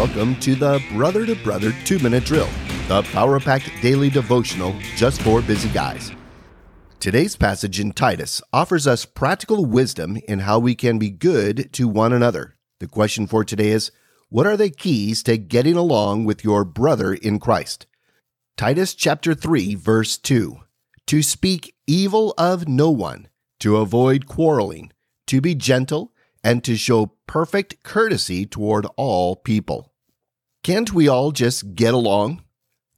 welcome to the Brother to Brother 2 Minute Drill, the power packed daily devotional just for busy guys. Today's passage in Titus offers us practical wisdom in how we can be good to one another. The question for today is What are the keys to getting along with your brother in Christ? Titus chapter 3, verse 2 To speak evil of no one, to avoid quarreling, to be gentle, and to show perfect courtesy toward all people. Can't we all just get along?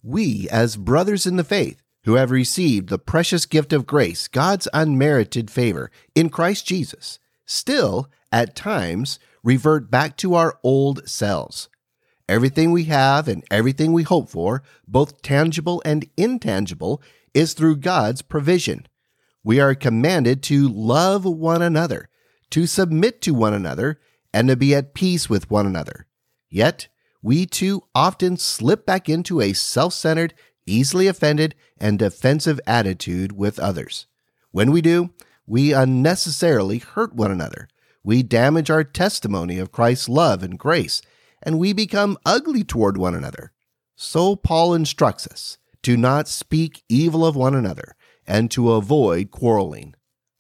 We, as brothers in the faith, who have received the precious gift of grace, God's unmerited favor in Christ Jesus, still, at times, revert back to our old selves. Everything we have and everything we hope for, both tangible and intangible, is through God's provision. We are commanded to love one another to submit to one another, and to be at peace with one another. Yet, we too often slip back into a self centered, easily offended, and defensive attitude with others. When we do, we unnecessarily hurt one another. We damage our testimony of Christ's love and grace, and we become ugly toward one another. So Paul instructs us to not speak evil of one another and to avoid quarreling.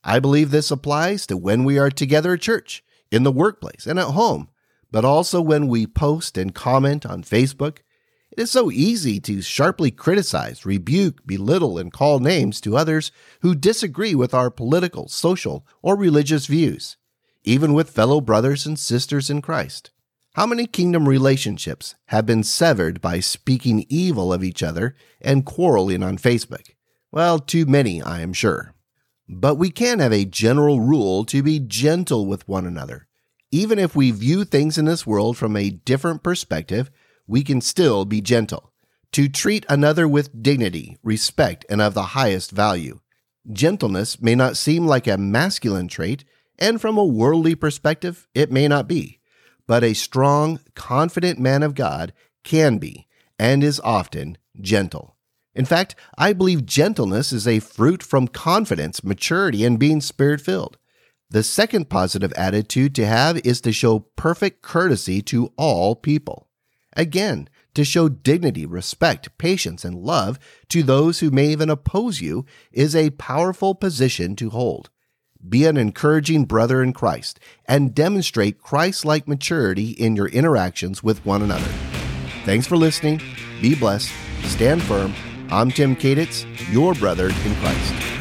I believe this applies to when we are together at church, in the workplace, and at home, but also when we post and comment on Facebook. It is so easy to sharply criticize, rebuke, belittle, and call names to others who disagree with our political, social, or religious views, even with fellow brothers and sisters in Christ. How many kingdom relationships have been severed by speaking evil of each other and quarreling on Facebook? Well, too many, I am sure. But we can have a general rule to be gentle with one another. Even if we view things in this world from a different perspective, we can still be gentle. To treat another with dignity, respect, and of the highest value. Gentleness may not seem like a masculine trait, and from a worldly perspective, it may not be. But a strong, confident man of God can be, and is often, gentle. In fact, I believe gentleness is a fruit from confidence, maturity, and being spirit filled. The second positive attitude to have is to show perfect courtesy to all people. Again, to show dignity, respect, patience, and love to those who may even oppose you is a powerful position to hold. Be an encouraging brother in Christ and demonstrate Christ like maturity in your interactions with one another. Thanks for listening. Be blessed, stand firm, I'm Tim Kaditz, your brother in Christ.